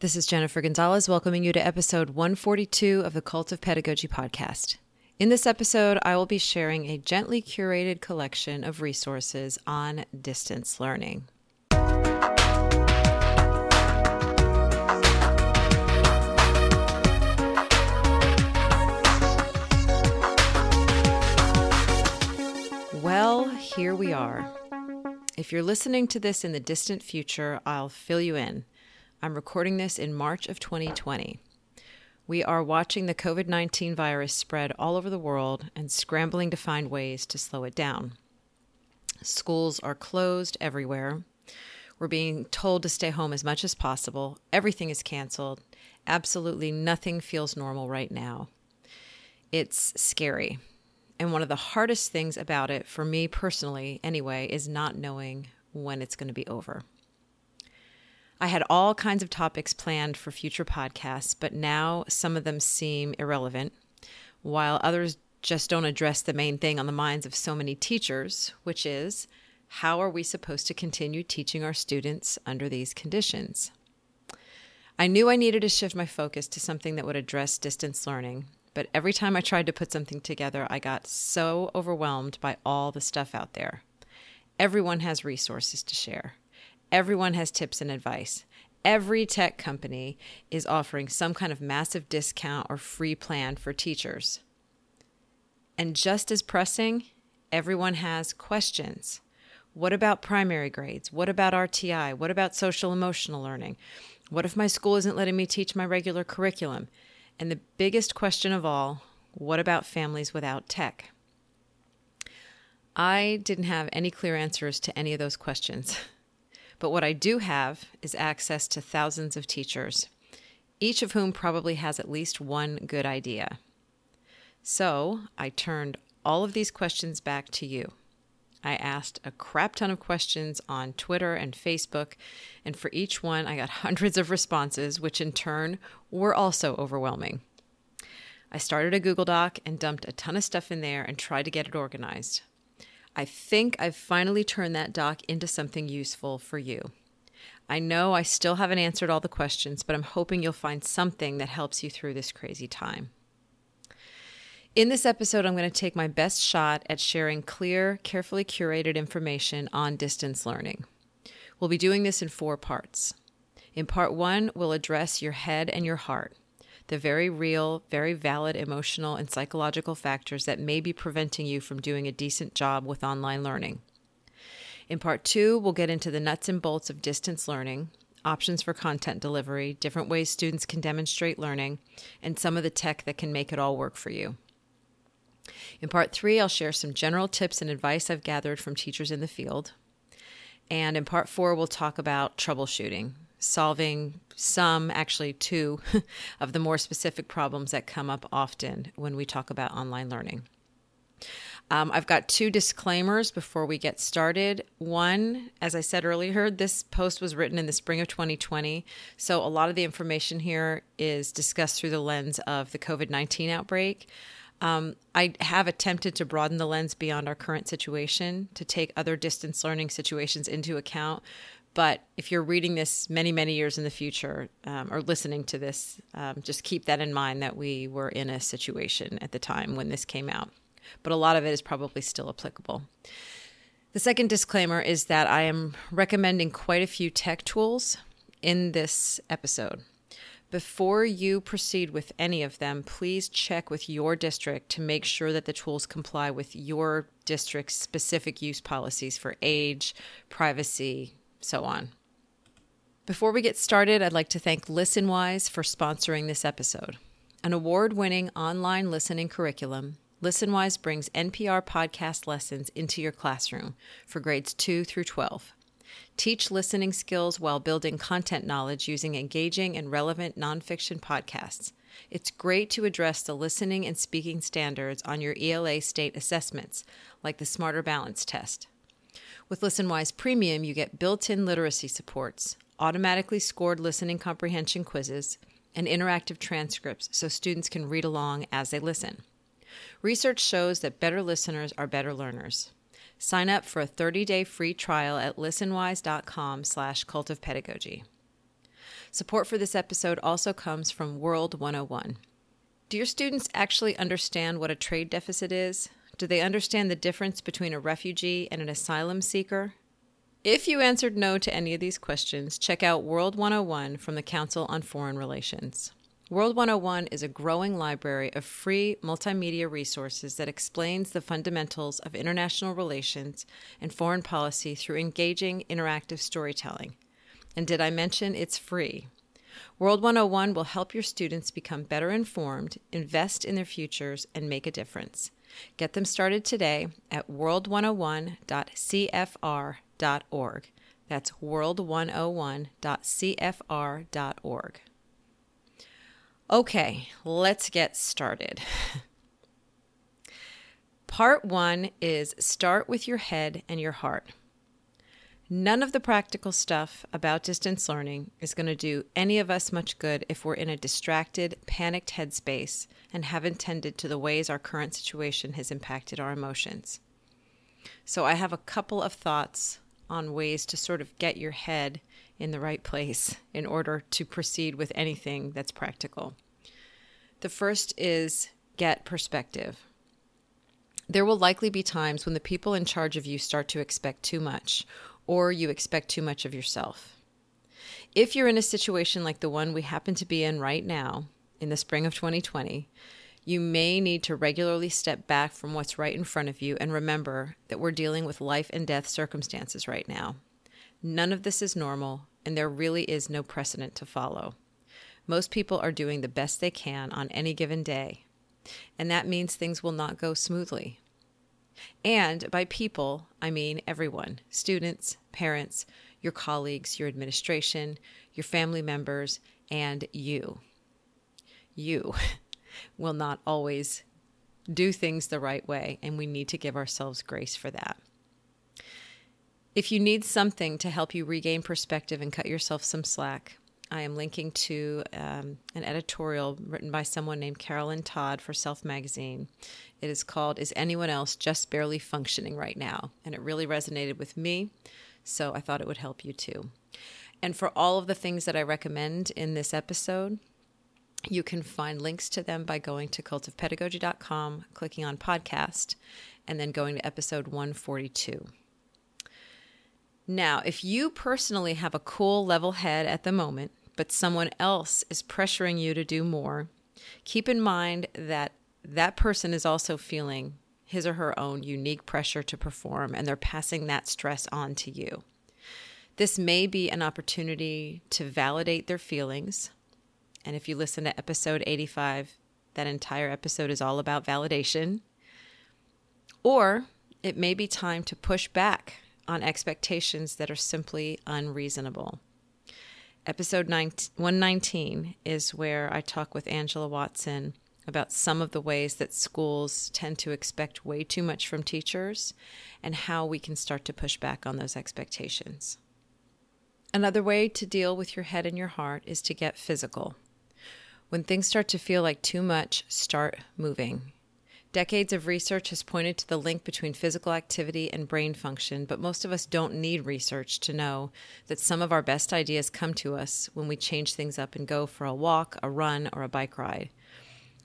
This is Jennifer Gonzalez welcoming you to episode 142 of the Cult of Pedagogy podcast. In this episode, I will be sharing a gently curated collection of resources on distance learning. Well, here we are. If you're listening to this in the distant future, I'll fill you in. I'm recording this in March of 2020. We are watching the COVID 19 virus spread all over the world and scrambling to find ways to slow it down. Schools are closed everywhere. We're being told to stay home as much as possible. Everything is canceled. Absolutely nothing feels normal right now. It's scary. And one of the hardest things about it, for me personally anyway, is not knowing when it's going to be over. I had all kinds of topics planned for future podcasts, but now some of them seem irrelevant, while others just don't address the main thing on the minds of so many teachers, which is how are we supposed to continue teaching our students under these conditions? I knew I needed to shift my focus to something that would address distance learning, but every time I tried to put something together, I got so overwhelmed by all the stuff out there. Everyone has resources to share. Everyone has tips and advice. Every tech company is offering some kind of massive discount or free plan for teachers. And just as pressing, everyone has questions. What about primary grades? What about RTI? What about social emotional learning? What if my school isn't letting me teach my regular curriculum? And the biggest question of all what about families without tech? I didn't have any clear answers to any of those questions. But what I do have is access to thousands of teachers, each of whom probably has at least one good idea. So I turned all of these questions back to you. I asked a crap ton of questions on Twitter and Facebook, and for each one, I got hundreds of responses, which in turn were also overwhelming. I started a Google Doc and dumped a ton of stuff in there and tried to get it organized. I think I've finally turned that doc into something useful for you. I know I still haven't answered all the questions, but I'm hoping you'll find something that helps you through this crazy time. In this episode, I'm going to take my best shot at sharing clear, carefully curated information on distance learning. We'll be doing this in four parts. In part one, we'll address your head and your heart the very real, very valid emotional and psychological factors that may be preventing you from doing a decent job with online learning. In part two, we'll get into the nuts and bolts of distance learning, options for content delivery, different ways students can demonstrate learning, and some of the tech that can make it all work for you. In part three, I'll share some general tips and advice I've gathered from teachers in the field. And in part four, we'll talk about troubleshooting, solving some, actually two, of the more specific problems that come up often when we talk about online learning. Um, I've got two disclaimers before we get started. One, as I said earlier, this post was written in the spring of 2020. So a lot of the information here is discussed through the lens of the COVID 19 outbreak. Um, I have attempted to broaden the lens beyond our current situation to take other distance learning situations into account, but if you're reading this many, many years in the future um, or listening to this, um, just keep that in mind that we were in a situation at the time when this came out. But a lot of it is probably still applicable. The second disclaimer is that I am recommending quite a few tech tools in this episode. Before you proceed with any of them, please check with your district to make sure that the tools comply with your district's specific use policies for age, privacy, so on. Before we get started, I'd like to thank ListenWise for sponsoring this episode. An award winning online listening curriculum, ListenWise brings NPR podcast lessons into your classroom for grades 2 through 12. Teach listening skills while building content knowledge using engaging and relevant nonfiction podcasts. It's great to address the listening and speaking standards on your ELA state assessments, like the Smarter Balance test. With ListenWise Premium, you get built in literacy supports, automatically scored listening comprehension quizzes, and interactive transcripts so students can read along as they listen. Research shows that better listeners are better learners. Sign up for a 30-day free trial at listenwise.com slash cult of pedagogy. Support for this episode also comes from World 101. Do your students actually understand what a trade deficit is? Do they understand the difference between a refugee and an asylum seeker? If you answered no to any of these questions, check out World 101 from the Council on Foreign Relations. World 101 is a growing library of free multimedia resources that explains the fundamentals of international relations and foreign policy through engaging interactive storytelling. And did I mention it's free? World 101 will help your students become better informed, invest in their futures, and make a difference. Get them started today at world101.cfr.org. That's world101.cfr.org. Okay, let's get started. Part one is start with your head and your heart. None of the practical stuff about distance learning is going to do any of us much good if we're in a distracted, panicked headspace and haven't tended to the ways our current situation has impacted our emotions. So, I have a couple of thoughts on ways to sort of get your head in the right place in order to proceed with anything that's practical. The first is get perspective. There will likely be times when the people in charge of you start to expect too much or you expect too much of yourself. If you're in a situation like the one we happen to be in right now, in the spring of 2020, you may need to regularly step back from what's right in front of you and remember that we're dealing with life and death circumstances right now. None of this is normal, and there really is no precedent to follow. Most people are doing the best they can on any given day, and that means things will not go smoothly. And by people, I mean everyone students, parents, your colleagues, your administration, your family members, and you. You will not always do things the right way, and we need to give ourselves grace for that. If you need something to help you regain perspective and cut yourself some slack, I am linking to um, an editorial written by someone named Carolyn Todd for Self Magazine. It is called Is Anyone Else Just Barely Functioning Right Now? And it really resonated with me, so I thought it would help you too. And for all of the things that I recommend in this episode, you can find links to them by going to cultofpedagogy.com, clicking on podcast, and then going to episode 142. Now, if you personally have a cool level head at the moment, but someone else is pressuring you to do more, keep in mind that that person is also feeling his or her own unique pressure to perform, and they're passing that stress on to you. This may be an opportunity to validate their feelings. And if you listen to episode 85, that entire episode is all about validation. Or it may be time to push back on expectations that are simply unreasonable. Episode 119 is where I talk with Angela Watson about some of the ways that schools tend to expect way too much from teachers and how we can start to push back on those expectations. Another way to deal with your head and your heart is to get physical. When things start to feel like too much, start moving. Decades of research has pointed to the link between physical activity and brain function, but most of us don't need research to know that some of our best ideas come to us when we change things up and go for a walk, a run, or a bike ride.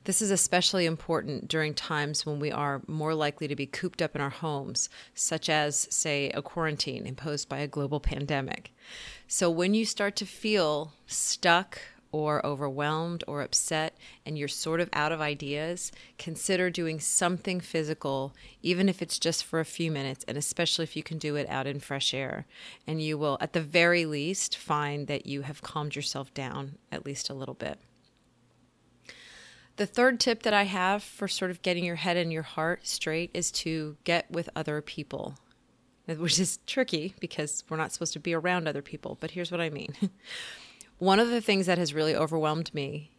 This is especially important during times when we are more likely to be cooped up in our homes, such as, say, a quarantine imposed by a global pandemic. So, when you start to feel stuck or overwhelmed or upset and you're sort of out of ideas, consider doing something physical, even if it's just for a few minutes, and especially if you can do it out in fresh air. And you will, at the very least, find that you have calmed yourself down at least a little bit. The third tip that I have for sort of getting your head and your heart straight is to get with other people, which is tricky because we're not supposed to be around other people. But here's what I mean. One of the things that has really overwhelmed me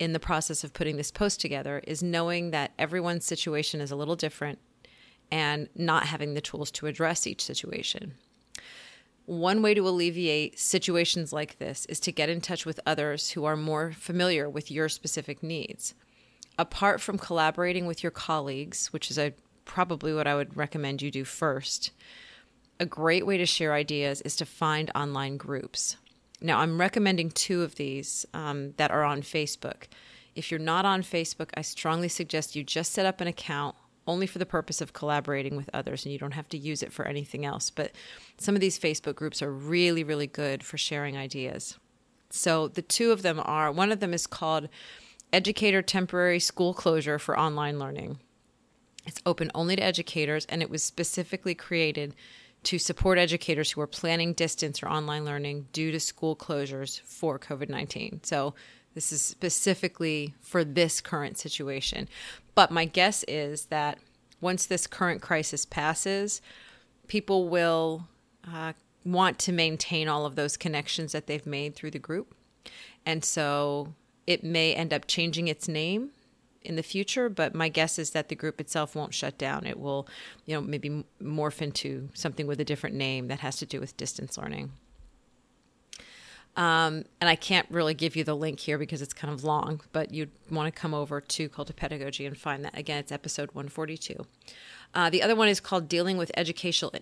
in the process of putting this post together is knowing that everyone's situation is a little different and not having the tools to address each situation. One way to alleviate situations like this is to get in touch with others who are more familiar with your specific needs. Apart from collaborating with your colleagues, which is a, probably what I would recommend you do first, a great way to share ideas is to find online groups. Now, I'm recommending two of these um, that are on Facebook. If you're not on Facebook, I strongly suggest you just set up an account only for the purpose of collaborating with others and you don't have to use it for anything else. But some of these Facebook groups are really, really good for sharing ideas. So the two of them are one of them is called Educator Temporary School Closure for Online Learning. It's open only to educators and it was specifically created to support educators who are planning distance or online learning due to school closures for COVID 19. So, this is specifically for this current situation. But my guess is that once this current crisis passes, people will uh, want to maintain all of those connections that they've made through the group. And so it may end up changing its name in the future, but my guess is that the group itself won't shut down. It will, you know, maybe morph into something with a different name that has to do with distance learning. Um, and I can't really give you the link here because it's kind of long, but you'd want to come over to Cult of Pedagogy and find that. Again, it's episode 142. Uh, the other one is called Dealing with Educational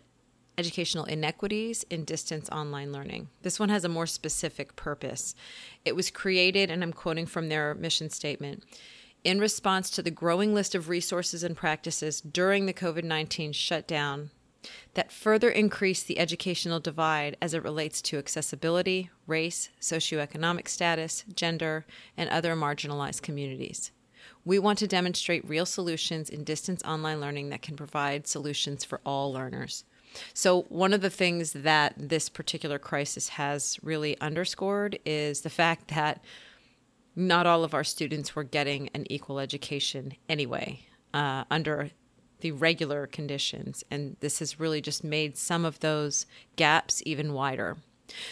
educational inequities in distance online learning. This one has a more specific purpose. It was created, and I'm quoting from their mission statement, in response to the growing list of resources and practices during the COVID 19 shutdown that further increase the educational divide as it relates to accessibility, race, socioeconomic status, gender, and other marginalized communities. We want to demonstrate real solutions in distance online learning that can provide solutions for all learners. So, one of the things that this particular crisis has really underscored is the fact that not all of our students were getting an equal education anyway uh, under the regular conditions. And this has really just made some of those gaps even wider.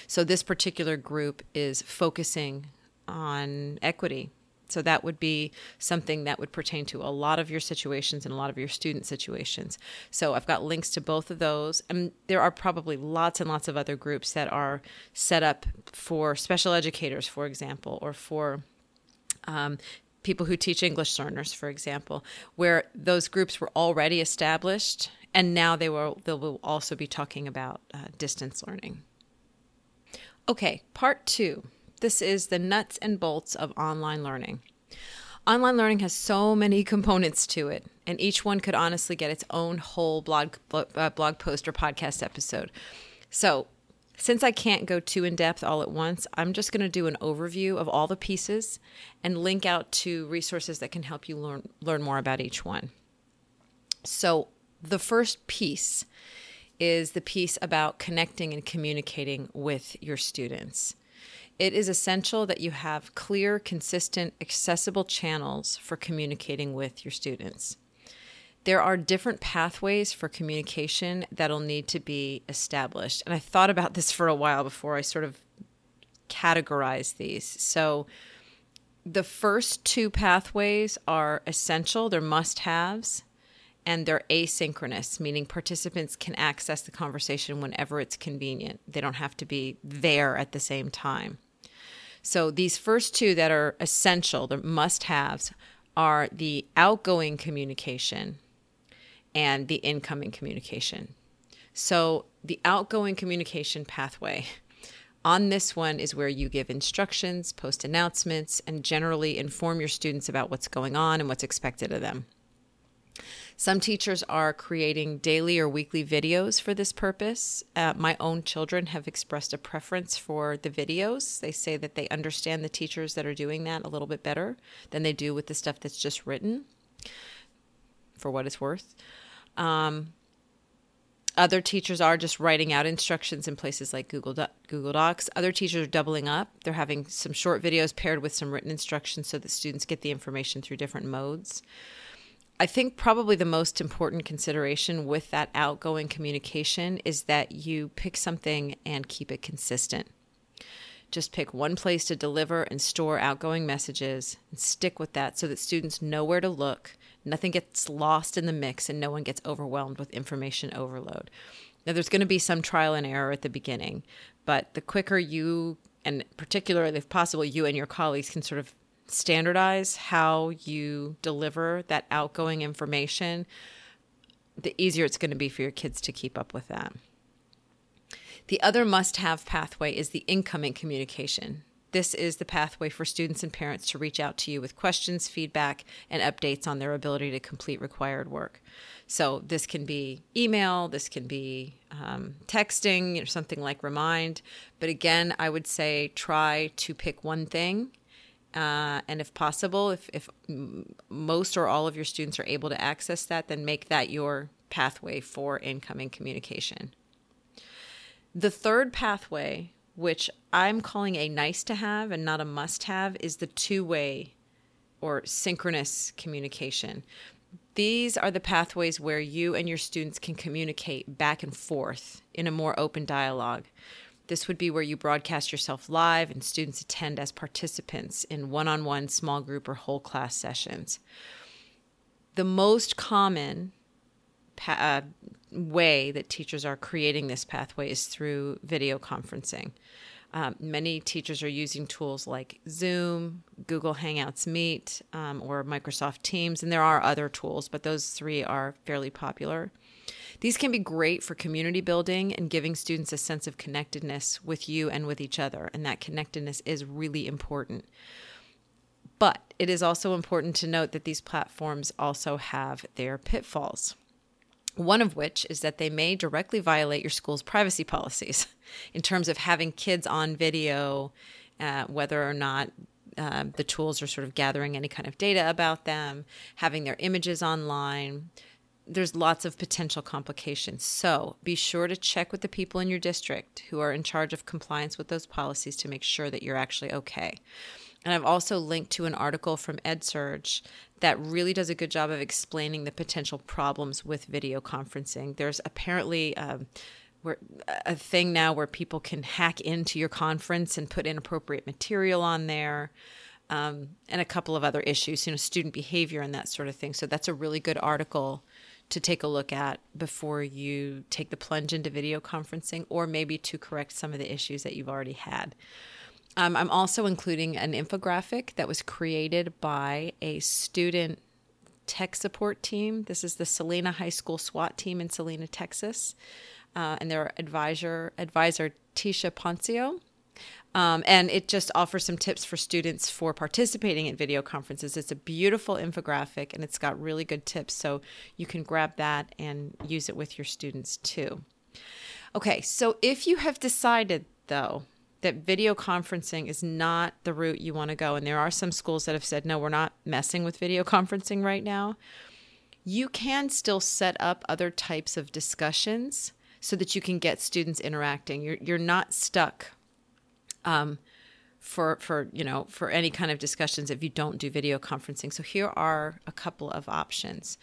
So, this particular group is focusing on equity. So, that would be something that would pertain to a lot of your situations and a lot of your student situations. So, I've got links to both of those. And there are probably lots and lots of other groups that are set up for special educators, for example, or for um, people who teach English learners, for example, where those groups were already established, and now they will they will also be talking about uh, distance learning. Okay, part two. This is the nuts and bolts of online learning. Online learning has so many components to it, and each one could honestly get its own whole blog uh, blog post or podcast episode. So, since I can't go too in depth all at once, I'm just going to do an overview of all the pieces and link out to resources that can help you learn learn more about each one. So, the first piece is the piece about connecting and communicating with your students. It is essential that you have clear, consistent, accessible channels for communicating with your students there are different pathways for communication that'll need to be established. And I thought about this for a while before I sort of categorized these. So the first two pathways are essential, they're must haves, and they're asynchronous, meaning participants can access the conversation whenever it's convenient. They don't have to be there at the same time. So these first two that are essential, the must haves, are the outgoing communication and the incoming communication. So, the outgoing communication pathway on this one is where you give instructions, post announcements, and generally inform your students about what's going on and what's expected of them. Some teachers are creating daily or weekly videos for this purpose. Uh, my own children have expressed a preference for the videos. They say that they understand the teachers that are doing that a little bit better than they do with the stuff that's just written, for what it's worth. Um, other teachers are just writing out instructions in places like Google Do- Google Docs. Other teachers are doubling up. They're having some short videos paired with some written instructions so that students get the information through different modes. I think probably the most important consideration with that outgoing communication is that you pick something and keep it consistent. Just pick one place to deliver and store outgoing messages and stick with that so that students know where to look Nothing gets lost in the mix and no one gets overwhelmed with information overload. Now, there's going to be some trial and error at the beginning, but the quicker you, and particularly if possible, you and your colleagues can sort of standardize how you deliver that outgoing information, the easier it's going to be for your kids to keep up with that. The other must have pathway is the incoming communication. This is the pathway for students and parents to reach out to you with questions, feedback, and updates on their ability to complete required work. So, this can be email, this can be um, texting, something like Remind. But again, I would say try to pick one thing uh, and if possible, if, if most or all of your students are able to access that, then make that your pathway for incoming communication. The third pathway, which I'm calling a nice to have and not a must have, is the two way or synchronous communication. These are the pathways where you and your students can communicate back and forth in a more open dialogue. This would be where you broadcast yourself live and students attend as participants in one on one, small group, or whole class sessions. The most common pa- uh, way that teachers are creating this pathway is through video conferencing. Um, many teachers are using tools like Zoom, Google Hangouts Meet, um, or Microsoft Teams, and there are other tools, but those three are fairly popular. These can be great for community building and giving students a sense of connectedness with you and with each other, and that connectedness is really important. But it is also important to note that these platforms also have their pitfalls. One of which is that they may directly violate your school's privacy policies in terms of having kids on video, uh, whether or not uh, the tools are sort of gathering any kind of data about them, having their images online, there's lots of potential complications. So be sure to check with the people in your district who are in charge of compliance with those policies to make sure that you're actually okay. And I've also linked to an article from EdSurge that really does a good job of explaining the potential problems with video conferencing. There's apparently um, a thing now where people can hack into your conference and put inappropriate material on there. Um, and a couple of other issues, you know, student behavior and that sort of thing. So that's a really good article to take a look at before you take the plunge into video conferencing or maybe to correct some of the issues that you've already had. Um, I'm also including an infographic that was created by a student tech support team. This is the Celina High School SWAT team in Celina, Texas, uh, and their advisor advisor Tisha Poncio. Um, and it just offers some tips for students for participating in video conferences. It's a beautiful infographic and it's got really good tips. So you can grab that and use it with your students too. Okay, so if you have decided though that video conferencing is not the route you want to go, and there are some schools that have said, no, we're not messing with video conferencing right now, you can still set up other types of discussions so that you can get students interacting. You're, you're not stuck um, for for you know for any kind of discussions if you don't do video conferencing. So here are a couple of options.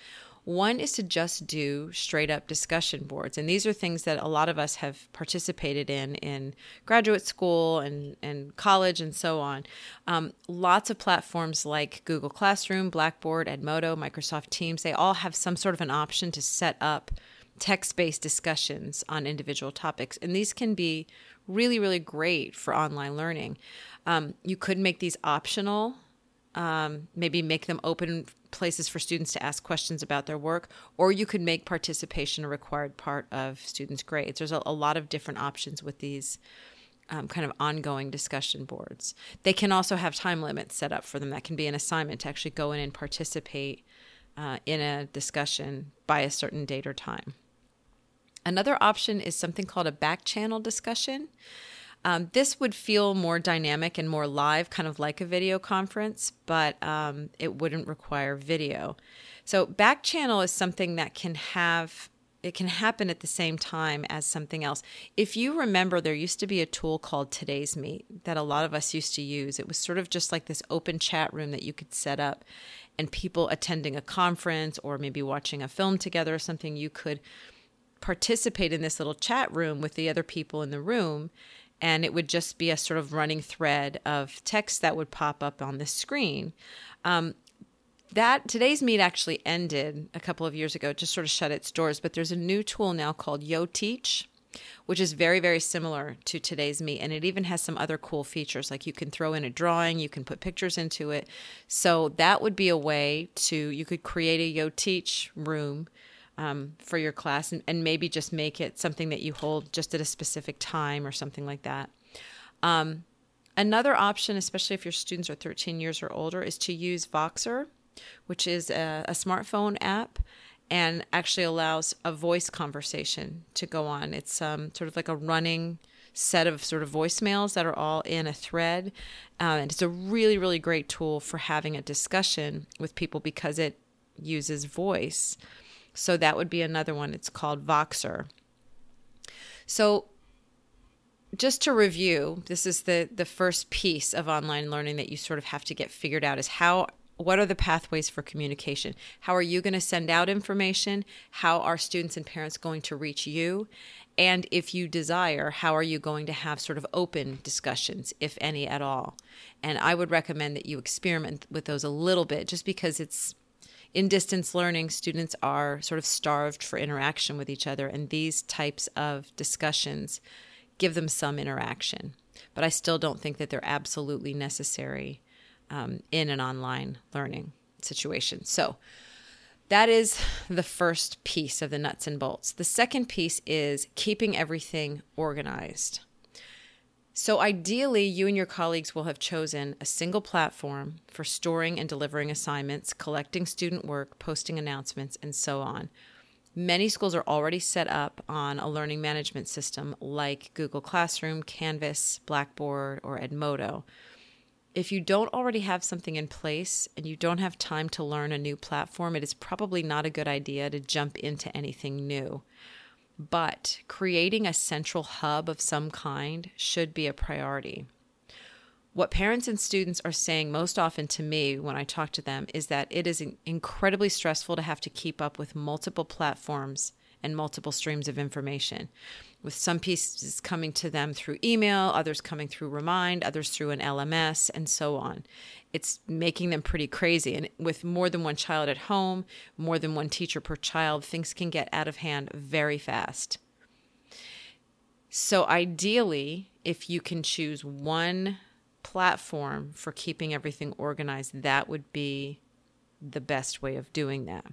One is to just do straight up discussion boards. And these are things that a lot of us have participated in in graduate school and, and college and so on. Um, lots of platforms like Google Classroom, Blackboard, Edmodo, Microsoft Teams, they all have some sort of an option to set up text based discussions on individual topics. And these can be really, really great for online learning. Um, you could make these optional, um, maybe make them open places for students to ask questions about their work, or you could make participation a required part of students' grades. There's a, a lot of different options with these. Um, kind of ongoing discussion boards. They can also have time limits set up for them. That can be an assignment to actually go in and participate uh, in a discussion by a certain date or time. Another option is something called a back channel discussion. Um, this would feel more dynamic and more live, kind of like a video conference, but um, it wouldn't require video. So, back channel is something that can have it can happen at the same time as something else. If you remember, there used to be a tool called TodaysMeet that a lot of us used to use. It was sort of just like this open chat room that you could set up, and people attending a conference or maybe watching a film together or something, you could participate in this little chat room with the other people in the room and it would just be a sort of running thread of text that would pop up on the screen. Um, that TodaysMeet actually ended a couple of years ago just sort of shut its doors but there's a new tool now called YoTeach which is very very similar to TodaysMeet and it even has some other cool features like you can throw in a drawing you can put pictures into it. So that would be a way to you could create a YoTeach room um, for your class and, and, maybe just make it something that you hold just at a specific time or something like that. Um, another option, especially if your students are 13 years or older, is to use Voxer, which is a, a smartphone app and actually allows a voice conversation to go on. It's um, sort of like a running set of sort of voicemails that are all in a thread. Uh, and it's a really, really great tool for having a discussion with people because it uses voice. So that would be another one. It's called Voxer. So just to review, this is the the first piece of online learning that you sort of have to get figured out is how what are the pathways for communication? How are you going to send out information? How are students and parents going to reach you? And if you desire, how are you going to have sort of open discussions, if any at all? And I would recommend that you experiment with those a little bit just because it's in distance learning, students are sort of starved for interaction with each other, and these types of discussions give them some interaction. But I still don't think that they're absolutely necessary um, in an online learning situation. So that is the first piece of the nuts and bolts. The second piece is keeping everything organized. So, ideally, you and your colleagues will have chosen a single platform for storing and delivering assignments, collecting student work, posting announcements, and so on. Many schools are already set up on a learning management system like Google Classroom, Canvas, Blackboard, or Edmodo if you don't already have something in place and you don't have time to learn a new platform, it is probably not a good idea to jump into anything new. But creating a central hub of some kind should be a priority. What parents and students are saying most often to me when I talk to them is that it is incredibly stressful to have to keep up with multiple platforms and multiple streams of information with some pieces coming to them through email, others coming through Remind, others through an LMS, and so on. It's making them pretty crazy. And with more than one child at home, more than one teacher per child, things can get out of hand very fast. So, ideally, if you can choose one platform for keeping everything organized, that would be the best way of doing that.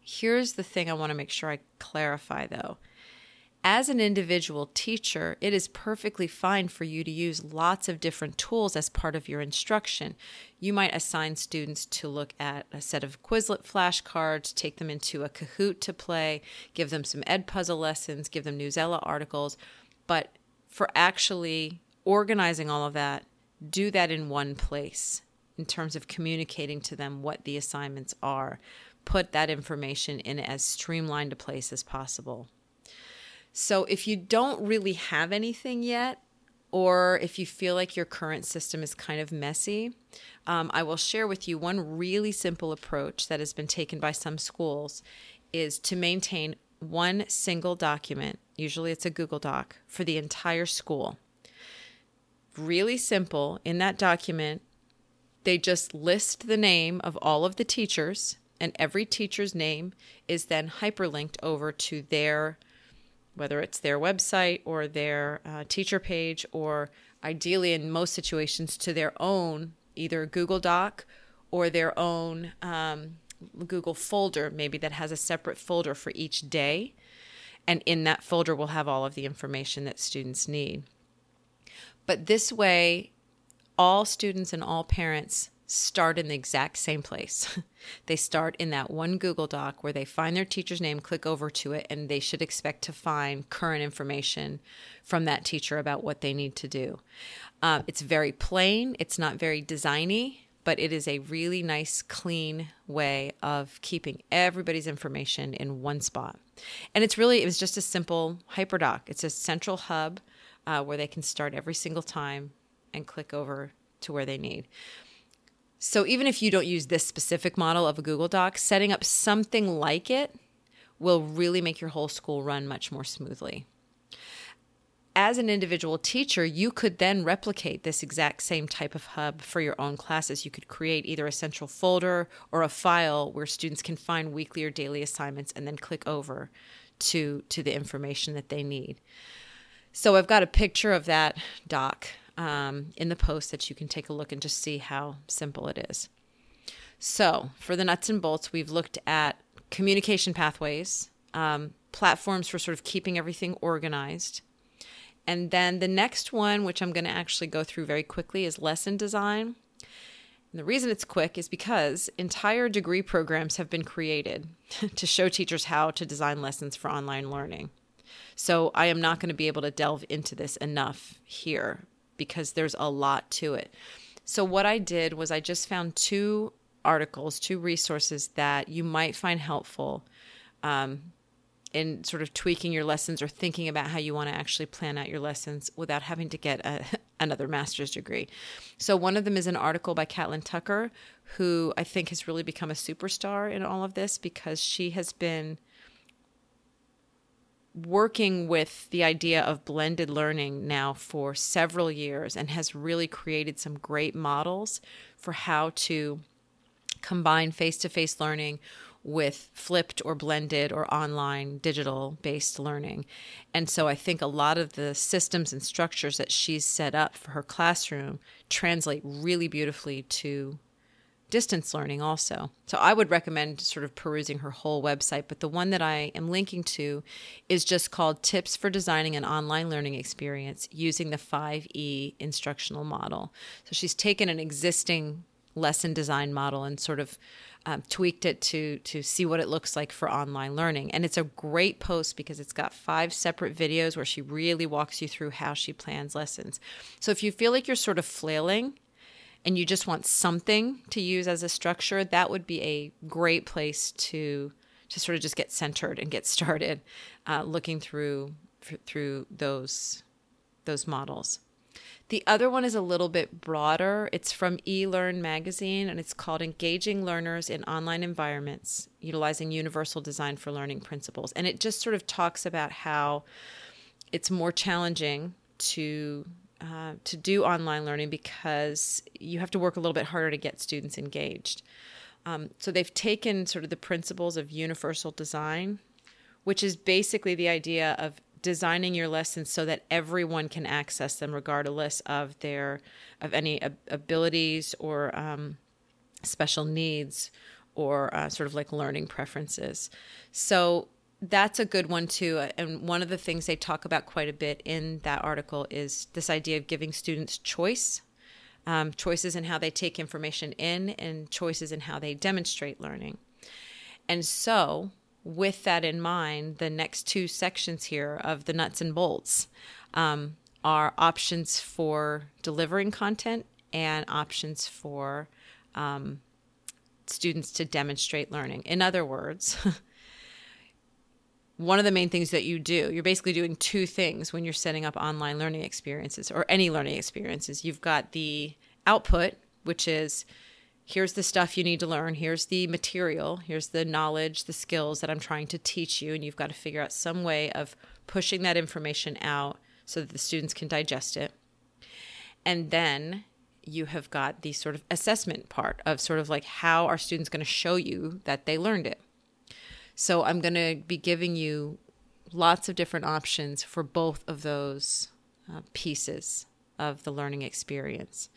Here's the thing I want to make sure I clarify though as an individual teacher, it is perfectly fine for you to use lots of different tools as part of your instruction. You might assign students to look at a set of Quizlet flashcards, take them into a Kahoot to play, give them some Edpuzzle lessons, give them Newsela articles. But for actually organizing all of that, do that in one place in terms of communicating to them what the assignments are. Put that information in as streamlined a place as possible. So if you don't really have anything yet, or if you feel like your current system is kind of messy, um, I will share with you one really simple approach that has been taken by some schools is to maintain one single document, usually it's a Google Doc, for the entire school. Really simple. In that document, they just list the name of all of the teachers, and every teacher's name is then hyperlinked over to their whether it's their website or their uh, teacher page, or ideally in most situations to their own either Google Doc or their own um, Google folder, maybe that has a separate folder for each day. And in that folder, we'll have all of the information that students need. But this way, all students and all parents start in the exact same place. they start in that one Google Doc where they find their teacher's name, click over to it, and they should expect to find current information from that teacher about what they need to do. Uh, it's very plain, it's not very designy, but it is a really nice, clean way of keeping everybody's information in one spot. And it's really, it was just a simple HyperDoc. It's a central hub uh, where they can start every single time and click over to where they need. So even if you don't use this specific model of a Google Doc, setting up something like it will really make your whole school run much more smoothly. As an individual teacher, you could then replicate this exact same type of hub for your own classes. You could create either a central folder or a file where students can find weekly or daily assignments and then click over to, to the information that they need. So I've got a picture of that doc um, in the post that you can take a look and just see how simple it is. So, for the nuts and bolts, we've looked at communication pathways, um, platforms for sort of keeping everything organized. And then the next one, which I'm going to actually go through very quickly, is lesson design. And the reason it's quick is because entire degree programs have been created to show teachers how to design lessons for online learning. So I am not going to be able to delve into this enough here because there's a lot to it. So what I did was I just found two articles, two resources that you might find helpful um, in sort of tweaking your lessons or thinking about how you want to actually plan out your lessons without having to get a, another master's degree. So, one of them is an article by Catlin Tucker, who I think has really become a superstar in all of this because she has been working with the idea of blended learning now for several years and has really created some great models for how to combine face to face learning with flipped or blended or online digital based learning. And so I think a lot of the systems and structures that she's set up for her classroom translate really beautifully to distance learning also. So I would recommend sort of perusing her whole website, but the one that I am linking to is just called Tips for Designing an Online Learning Experience Using the 5E Instructional Model. So she's taken an existing lesson design model and sort of um, tweaked it to to see what it looks like for online learning. And it's a great post because it's got five separate videos where she really walks you through how she plans lessons. So if you feel like you're sort of flailing and you just want something to use as a structure, that would be a great place to to sort of just get centered and get started uh, looking through through those those models. The other one is a little bit broader. It's from eLearn magazine and it's called Engaging Learners in Online Environments Utilizing Universal Design for Learning Principles. And it just sort of talks about how it's more challenging to uh, to do online learning because you have to work a little bit harder to get students engaged. Um, so they've taken sort of the principles of universal design, which is basically the idea of designing your lessons so that everyone can access them regardless of their of any abilities or um, special needs or uh, sort of like learning preferences so that's a good one too and one of the things they talk about quite a bit in that article is this idea of giving students choice um, choices in how they take information in and choices in how they demonstrate learning and so with that in mind, the next two sections here of the nuts and bolts um, are options for delivering content and options for um, students to demonstrate learning. In other words, one of the main things that you do, you're basically doing two things when you're setting up online learning experiences or any learning experiences. You've got the output, which is here's the stuff you need to learn here's the material here's the knowledge the skills that i'm trying to teach you and you've got to figure out some way of pushing that information out so that the students can digest it and then you have got the sort of assessment part of sort of like how are students going to show you that they learned it so i'm going to be giving you lots of different options for both of those uh, pieces of the learning experience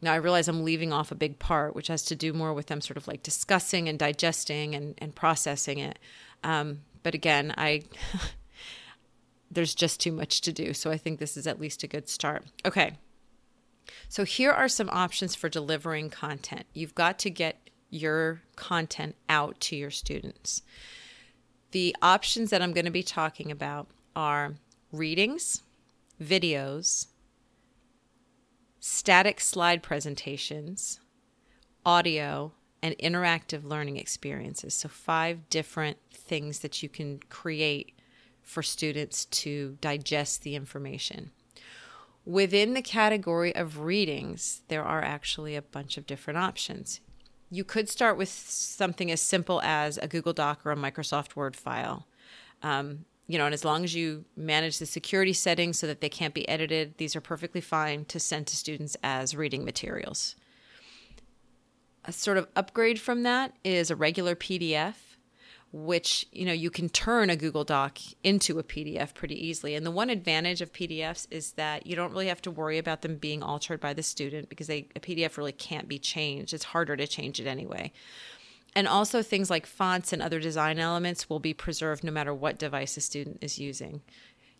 now I realize I'm leaving off a big part, which has to do more with them sort of like discussing and digesting and, and processing it. Um, but again, I there's just too much to do. So I think this is at least a good start. Okay. So here are some options for delivering content. You've got to get your content out to your students. The options that I'm going to be talking about are readings, videos, static slide presentations, audio, and interactive learning experiences. So, five different things that you can create for students to digest the information. Within the category of readings, there are actually a bunch of different options. You could start with something as simple as a Google Doc or a Microsoft Word file. Um, you know, and as long as you manage the security settings so that they can't be edited, these are perfectly fine to send to students as reading materials. A sort of upgrade from that is a regular PDF, which, you know, you can turn a Google Doc into a PDF pretty easily. And the one advantage of PDFs is that you don't really have to worry about them being altered by the student because they, a PDF really can't be changed. It's harder to change it anyway. And also, things like fonts and other design elements will be preserved no matter what device a student is using.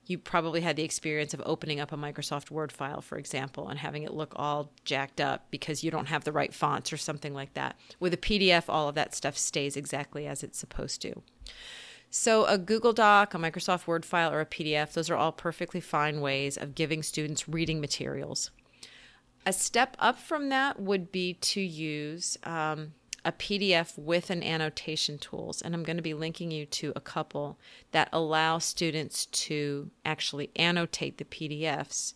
You probably had the experience of opening up a Microsoft Word file, for example, and having it look all jacked up because you don't have the right fonts or something like that. With a PDF, all of that stuff stays exactly as it's supposed to. So, a Google Doc, a Microsoft Word file, or a PDF, those are all perfectly fine ways of giving students reading materials. A step up from that would be to use um, a PDF with an annotation tools, and I'm going to be linking you to a couple that allow students to actually annotate the PDFs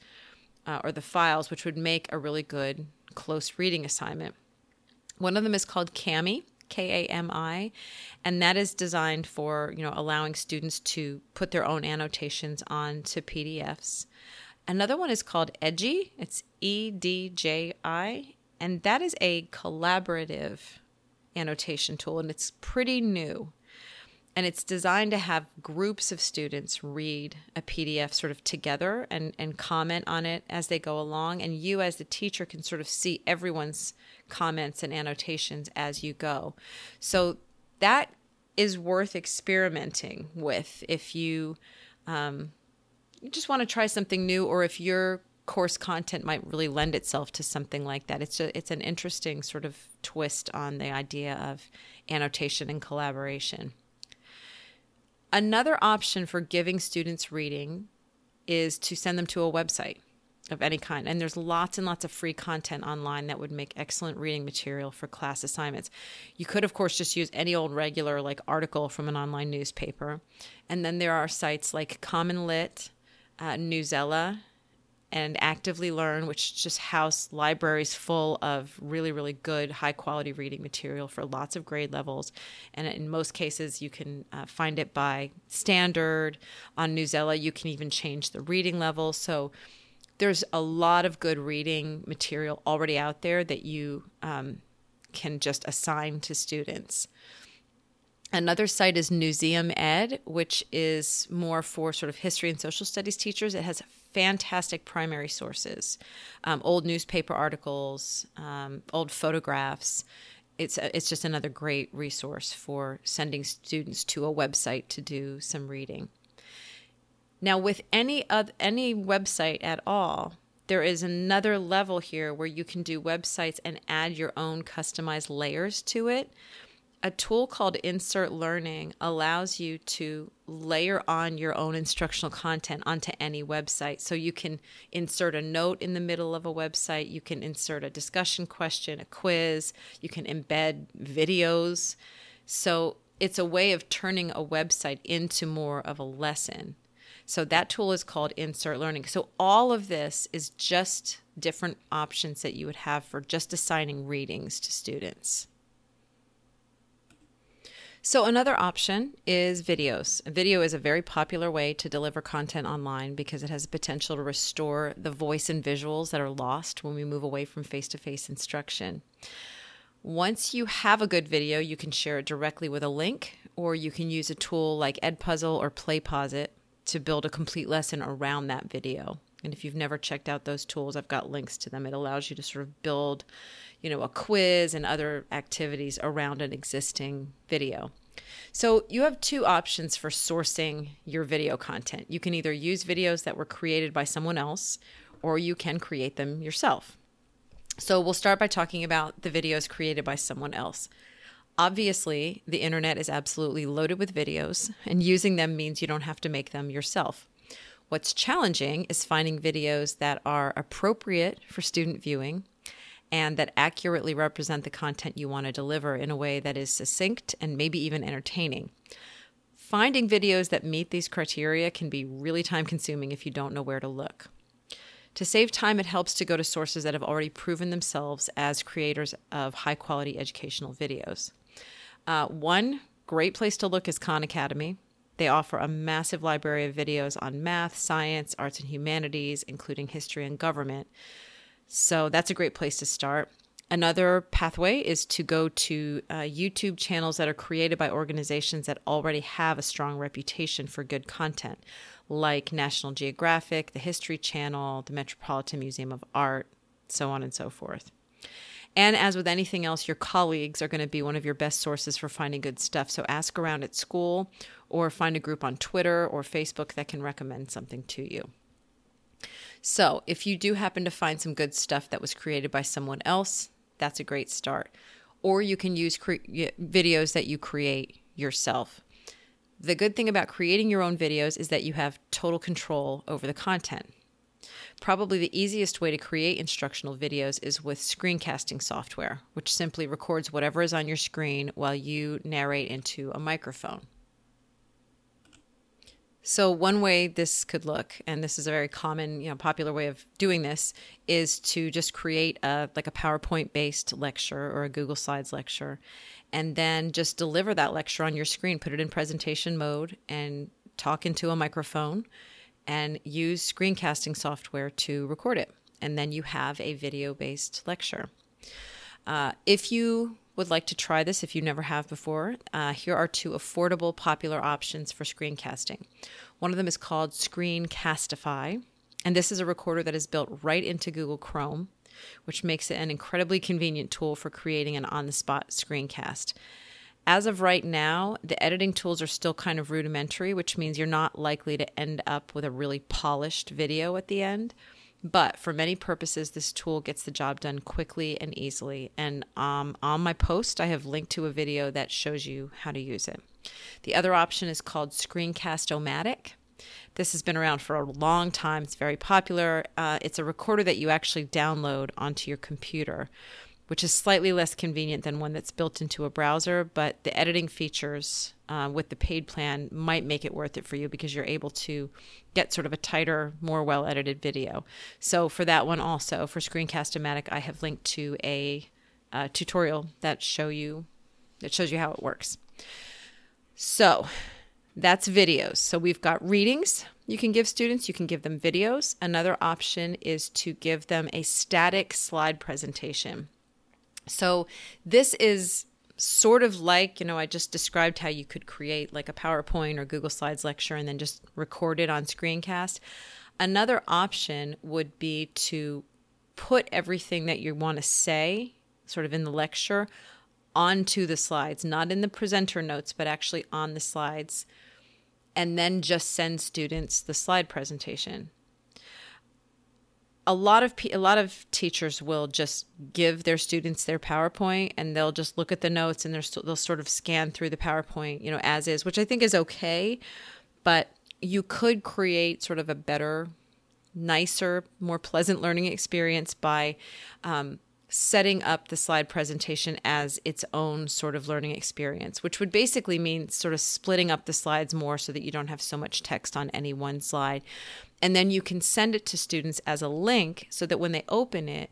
uh, or the files, which would make a really good close reading assignment. One of them is called Kami, K A M I, and that is designed for you know allowing students to put their own annotations onto PDFs. Another one is called Edji. It's E D J I, and that is a collaborative annotation tool, and it's pretty new. And it's designed to have groups of students read a PDF sort of together and, and comment on it as they go along. And you, as the teacher, can sort of see everyone's comments and annotations as you go. So that is worth experimenting with if you, um, you just want to try something new or if your course content might really lend itself to something like that. It's a, it's an interesting sort of twist on the idea of annotation and collaboration. Another option for giving students reading is to send them to a website of any kind. And there's lots and lots of free content online that would make excellent reading material for class assignments. You could, of course, just use any old regular like article from an online newspaper. And then there are sites like Common Lit, uh, Newsela, and Actively Learn, which just house libraries full of really, really good, high quality reading material for lots of grade levels. And in most cases, you can uh, find it by standard. On Newsela, you can even change the reading level. So there's a lot of good reading material already out there that you um, can just assign to students. Another site is Newseum Ed, which is more for sort of history and social studies teachers. It has fantastic primary sources, um, old newspaper articles, um, old photographs. It's a, it's just another great resource for sending students to a website to do some reading. Now, with any other, any website at all, there is another level here where you can do websites and add your own customized layers to it a tool called Insert Learning allows you to layer on your own instructional content onto any website. So you can insert a note in the middle of a website, you can insert a discussion question, a quiz, you can embed videos. So it's a way of turning a website into more of a lesson. So that tool is called Insert Learning. So all of this is just different options that you would have for just assigning readings to students. So, another option is videos. Video is a very popular way to deliver content online because it has the potential to restore the voice and visuals that are lost when we move away from face to face instruction. Once you have a good video, you can share it directly with a link, or you can use a tool like Edpuzzle or PlayPosit to build a complete lesson around that video. And if you've never checked out those tools, I've got links to them. It allows you to sort of build, you know, a quiz and other activities around an existing video. So you have two options for sourcing your video content. You can either use videos that were created by someone else or you can create them yourself. So we'll start by talking about the videos created by someone else. Obviously, the internet is absolutely loaded with videos, and using them means you don't have to make them yourself. What's challenging is finding videos that are appropriate for student viewing and that accurately represent the content you want to deliver in a way that is succinct and maybe even entertaining. Finding videos that meet these criteria can be really time consuming if you don't know where to look. To save time, it helps to go to sources that have already proven themselves as creators of high quality educational videos. Uh, one great place to look is Khan Academy. They offer a massive library of videos on math, science, arts and humanities, including history and government. So that's a great place to start. Another pathway is to go to uh, YouTube channels that are created by organizations that already have a strong reputation for good content, like National Geographic, the History Channel, the Metropolitan Museum of Art, so on and so forth. And as with anything else, your colleagues are going to be one of your best sources for finding good stuff. So ask around at school or find a group on Twitter or Facebook that can recommend something to you. So, if you do happen to find some good stuff that was created by someone else, that's a great start. Or you can use cre- videos that you create yourself. The good thing about creating your own videos is that you have total control over the content. Probably the easiest way to create instructional videos is with screencasting software, which simply records whatever is on your screen while you narrate into a microphone. So one way this could look, and this is a very common, you know, popular way of doing this, is to just create a like a PowerPoint based lecture or a Google Slides lecture, and then just deliver that lecture on your screen, put it in presentation mode, and talk into a microphone, and use screencasting software to record it, and then you have a video based lecture. Uh, if you would like to try this if you never have before, uh, here are two affordable, popular options for screencasting. One of them is called Screencastify, and this is a recorder that is built right into Google Chrome, which makes it an incredibly convenient tool for creating an on the spot screencast. As of right now, the editing tools are still kind of rudimentary, which means you're not likely to end up with a really polished video at the end. But for many purposes, this tool gets the job done quickly and easily. And um, on my post, I have linked to a video that shows you how to use it. The other option is called Screencast-O-Matic. This has been around for a long time. It's very popular. Uh, it's a recorder that you actually download onto your computer which is slightly less convenient than one that's built into a browser. But the editing features uh, with the paid plan might make it worth it for you because you're able to get sort of a tighter, more well edited video. So for that one also, for Screencast-O-Matic, I have linked to a, a tutorial that show you that shows you how it works. So that's videos. So we've got readings you can give students, you can give them videos. Another option is to give them a static slide presentation. So this is sort of like, you know, I just described how you could create like a PowerPoint or Google Slides lecture and then just record it on screencast. Another option would be to put everything that you want to say sort of in the lecture onto the slides, not in the presenter notes, but actually on the slides, and then just send students the slide presentation a lot of a lot of teachers will just give their students their PowerPoint and they'll just look at the notes and they'll sort of scan through the PowerPoint, you know, as is, which I think is okay, but you could create sort of a better, nicer, more pleasant learning experience by um, setting up the slide presentation as its own sort of learning experience, which would basically mean sort of splitting up the slides more so that you don't have so much text on any one slide. And then you can send it to students as a link so that when they open it,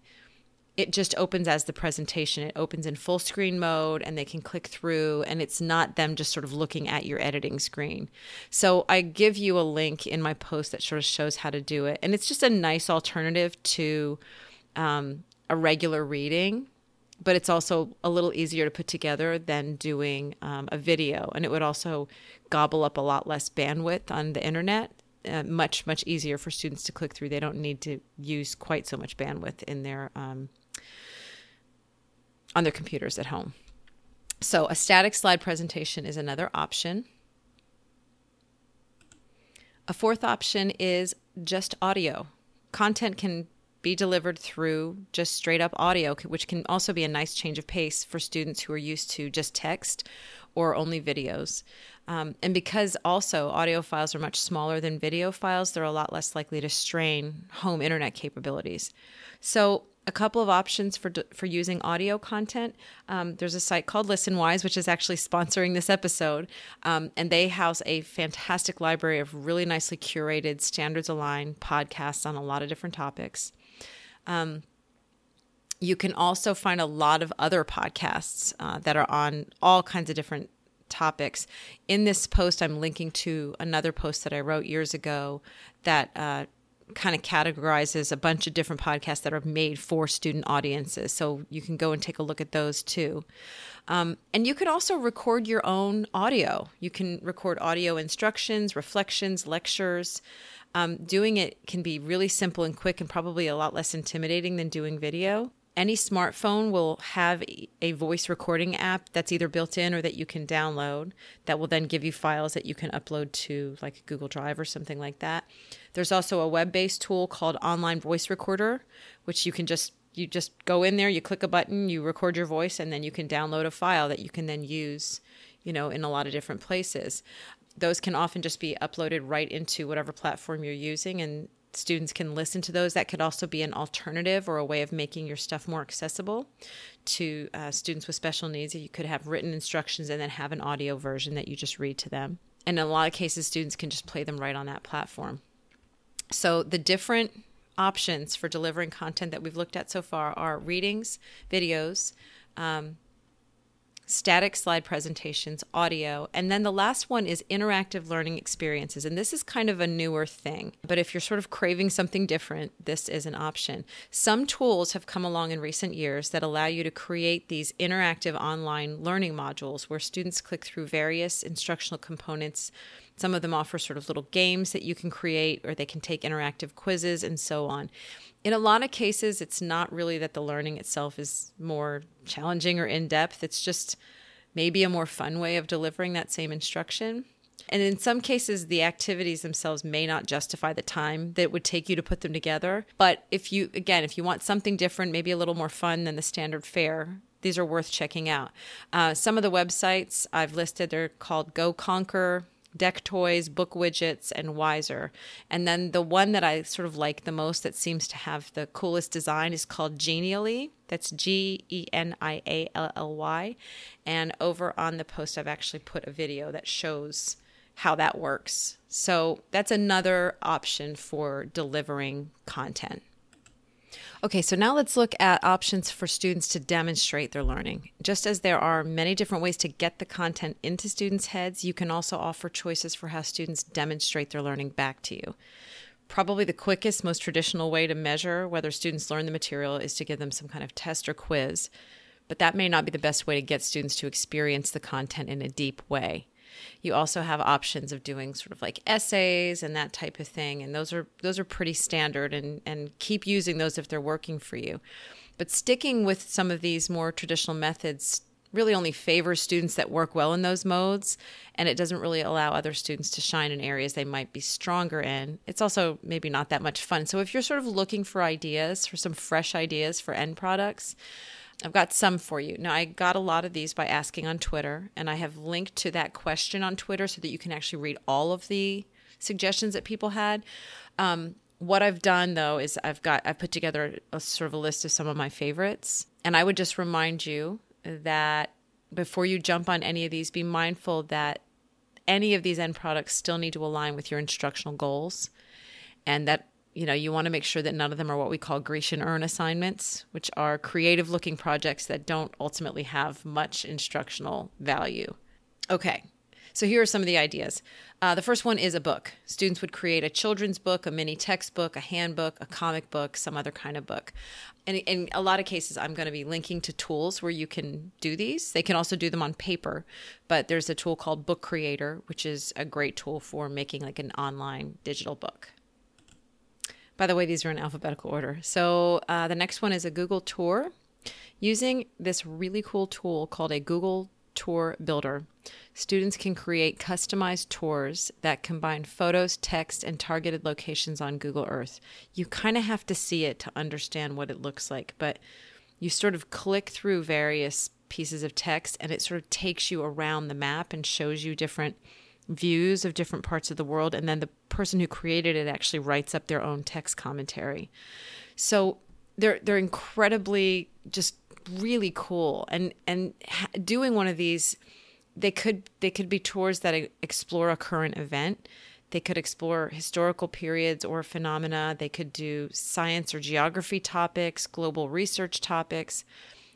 it just opens as the presentation. It opens in full screen mode and they can click through, and it's not them just sort of looking at your editing screen. So I give you a link in my post that sort of shows how to do it. And it's just a nice alternative to um, a regular reading, but it's also a little easier to put together than doing um, a video. And it would also gobble up a lot less bandwidth on the internet. Uh, much much easier for students to click through. They don't need to use quite so much bandwidth in their um, on their computers at home. So a static slide presentation is another option. A fourth option is just audio. Content can be delivered through just straight up audio, which can also be a nice change of pace for students who are used to just text or only videos. Um, and because also audio files are much smaller than video files, they're a lot less likely to strain home internet capabilities. So, a couple of options for for using audio content. Um, there's a site called ListenWise, which is actually sponsoring this episode, um, and they house a fantastic library of really nicely curated, standards aligned podcasts on a lot of different topics. Um, you can also find a lot of other podcasts uh, that are on all kinds of different topics. In this post, I'm linking to another post that I wrote years ago that uh, kind of categorizes a bunch of different podcasts that are made for student audiences. So you can go and take a look at those too. Um, and you can also record your own audio. You can record audio instructions, reflections, lectures. Um, doing it can be really simple and quick and probably a lot less intimidating than doing video. Any smartphone will have a voice recording app that's either built in or that you can download that will then give you files that you can upload to like Google Drive or something like that. There's also a web-based tool called Online Voice Recorder, which you can just you just go in there, you click a button, you record your voice and then you can download a file that you can then use, you know, in a lot of different places. Those can often just be uploaded right into whatever platform you're using and students can listen to those. That could also be an alternative or a way of making your stuff more accessible to uh, students with special needs. You could have written instructions and then have an audio version that you just read to them. And in a lot of cases, students can just play them right on that platform. So the different options for delivering content that we've looked at so far are readings, videos, um, static slide presentations, audio, and then the last one is interactive learning experiences. And this is kind of a newer thing, but if you're sort of craving something different, this is an option. Some tools have come along in recent years that allow you to create these interactive online learning modules where students click through various instructional components. Some of them offer sort of little games that you can create, or they can take interactive quizzes and so on in a lot of cases, it's not really that the learning itself is more challenging or in depth. It's just maybe a more fun way of delivering that same instruction. And in some cases, the activities themselves may not justify the time that it would take you to put them together. But if you, again, if you want something different, maybe a little more fun than the standard fare, these are worth checking out. Uh, some of the websites I've listed, they're called GoConqr, Deck Toys, Book Widgets, and Wizer. And then the one that I sort of like the most that seems to have the coolest design is called Genially. That's G E N I A L L Y. And over on the post, I've actually put a video that shows how that works. So that's another option for delivering content. Okay, so now let's look at options for students to demonstrate their learning. Just as there are many different ways to get the content into students' heads, you can also offer choices for how students demonstrate their learning back to you. Probably the quickest, most traditional way to measure whether students learn the material is to give them some kind of test or quiz, but that may not be the best way to get students to experience the content in a deep way. You also have options of doing sort of like essays and that type of thing, and those are those are pretty standard and and keep using those if they're working for you. But sticking with some of these more traditional methods really only favors students that work well in those modes and it doesn't really allow other students to shine in areas they might be stronger in. It's also maybe not that much fun. So if you're sort of looking for ideas, for some fresh ideas for end products, I've got some for you. Now, I got a lot of these by asking on Twitter, and I have linked to that question on Twitter so that you can actually read all of the suggestions that people had. Um, what I've done though is I've got I've put together a sort of a list of some of my favorites, and I would just remind you that before you jump on any of these, be mindful that any of these end products still need to align with your instructional goals, and that you know, you want to make sure that none of them are what we call Grecian urn assignments, which are creative looking projects that don't ultimately have much instructional value. Okay, so here are some of the ideas. Uh, the first one is a book. Students would create a children's book, a mini textbook, a handbook, a comic book, some other kind of book. And in a lot of cases, I'm going to be linking to tools where you can do these. They can also do them on paper, but there's a tool called Book Creator, which is a great tool for making like an online digital book. By the way, these are in alphabetical order. So uh, the next one is a Google Tour. Using this really cool tool called a Google Tour Builder, students can create customized tours that combine photos, text, and targeted locations on Google Earth. You kind of have to see it to understand what it looks like, but you sort of click through various pieces of text and it sort of takes you around the map and shows you different views of different parts of the world, and then the person who created it actually writes up their own text commentary. So they're they're incredibly just really cool, and and doing one of these, they could they could be tours that explore a current event. They could explore historical periods or phenomena. They could do science or geography topics, global research topics.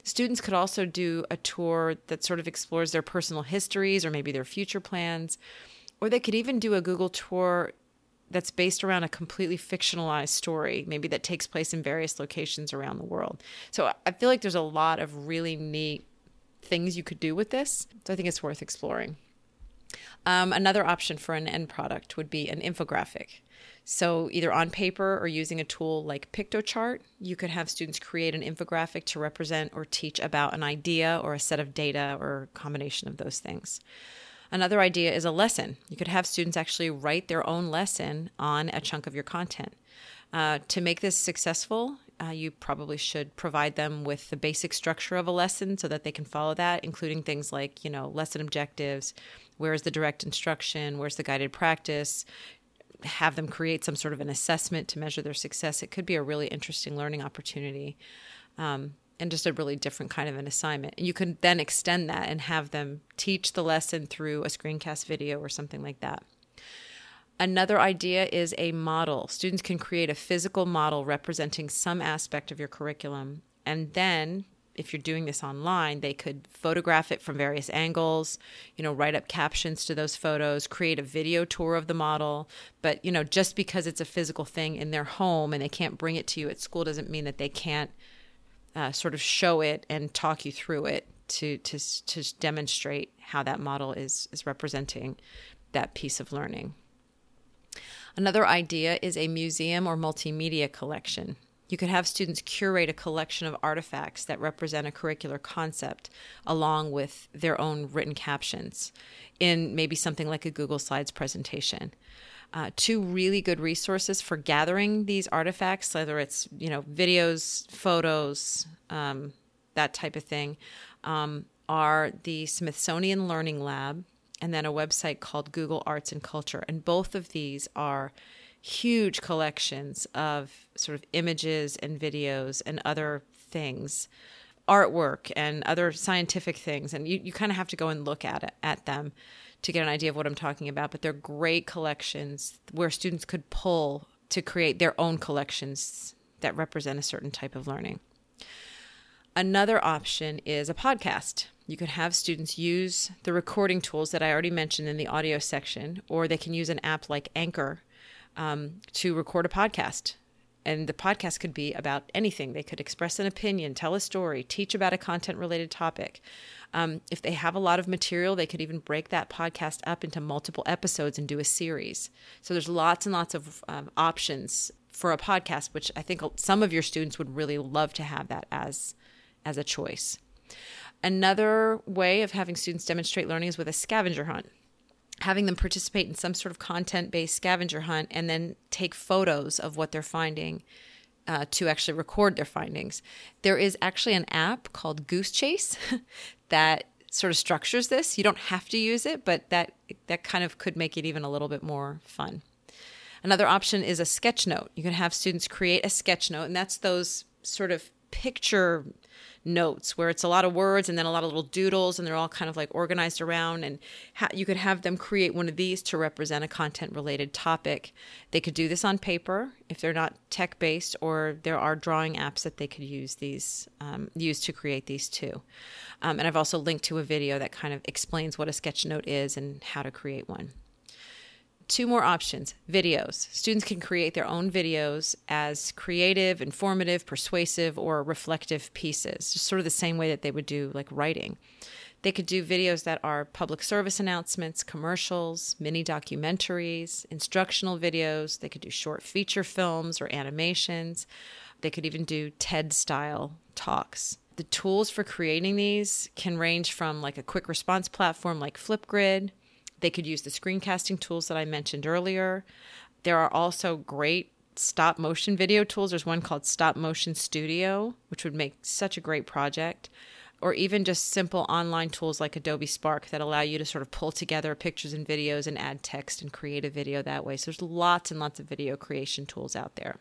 Students could also do a tour that sort of explores their personal histories or maybe their future plans. Or they could even do a Google tour that's based around a completely fictionalized story, maybe that takes place in various locations around the world. So I feel like there's a lot of really neat things you could do with this. So I think it's worth exploring. Um, another option for an end product would be an infographic. So, either on paper or using a tool like Piktochart, you could have students create an infographic to represent or teach about an idea or a set of data or a combination of those things. Another idea is a lesson. You could have students actually write their own lesson on a chunk of your content. Uh, to make this successful, uh, you probably should provide them with the basic structure of a lesson so that they can follow that, including things like, you know, lesson objectives, where's the direct instruction, where's the guided practice, have them create some sort of an assessment to measure their success. It could be a really interesting learning opportunity. Um, and just a really different kind of an assignment. You can then extend that and have them teach the lesson through a screencast video or something like that. Another idea is a model. Students can create a physical model representing some aspect of your curriculum. And then, if you're doing this online, they could photograph it from various angles, you know, write up captions to those photos, create a video tour of the model. But, you know, just because it's a physical thing in their home and they can't bring it to you at school doesn't mean that they can't uh, sort of show it and talk you through it to, to, to demonstrate how that model is, is representing that piece of learning. Another idea is a museum or multimedia collection. You could have students curate a collection of artifacts that represent a curricular concept along with their own written captions in maybe something like a Google Slides presentation. Uh, two really good resources for gathering these artifacts, whether it's you know videos, photos, um, that type of thing, um, are the Smithsonian Learning Lab and then a website called Google Arts and Culture. And both of these are huge collections of sort of images and videos and other things, artwork and other scientific things. And you, you kind of have to go and look at it, at them to get an idea of what I'm talking about. But they're great collections where students could pull to create their own collections that represent a certain type of learning. Another option is a podcast. You could have students use the recording tools that I already mentioned in the audio section, or they can use an app like Anchor um, to record a podcast. And the podcast could be about anything. They could express an opinion, tell a story, teach about a content related topic. Um, if they have a lot of material, they could even break that podcast up into multiple episodes and do a series. So there's lots and lots of um, options for a podcast, which I think some of your students would really love to have that as as a choice. Another way of having students demonstrate learning is with a scavenger hunt. Having them participate in some sort of content based scavenger hunt and then take photos of what they're finding uh, to actually record their findings. There is actually an app called Goose Chase that sort of structures this. You don't have to use it, but that that kind of could make it even a little bit more fun. Another option is a sketch note. You can have students create a sketch note, and that's those sort of picture notes where it's a lot of words and then a lot of little doodles and they're all kind of like organized around and ha- you could have them create one of these to represent a content related topic. They could do this on paper if they're not tech based or there are drawing apps that they could use these um, use to create these too. Um, and i've also linked to a video that kind of explains what a sketch note is and how to create one two more options videos. Students can create their own videos as creative, informative, persuasive, or reflective pieces, just sort of the same way that they would do like writing. They could do videos that are public service announcements, commercials, mini documentaries, instructional videos. They could do short feature films or animations. They could even do TED style talks. The tools for creating these can range from like a quick response platform like Flipgrid they could use the screencasting tools that I mentioned earlier. There are also great stop motion video tools. There's one called Stop Motion Studio, which would make such a great project. Or even just simple online tools like Adobe Spark that allow you to sort of pull together pictures and videos and add text and create a video that way. So there's lots and lots of video creation tools out there.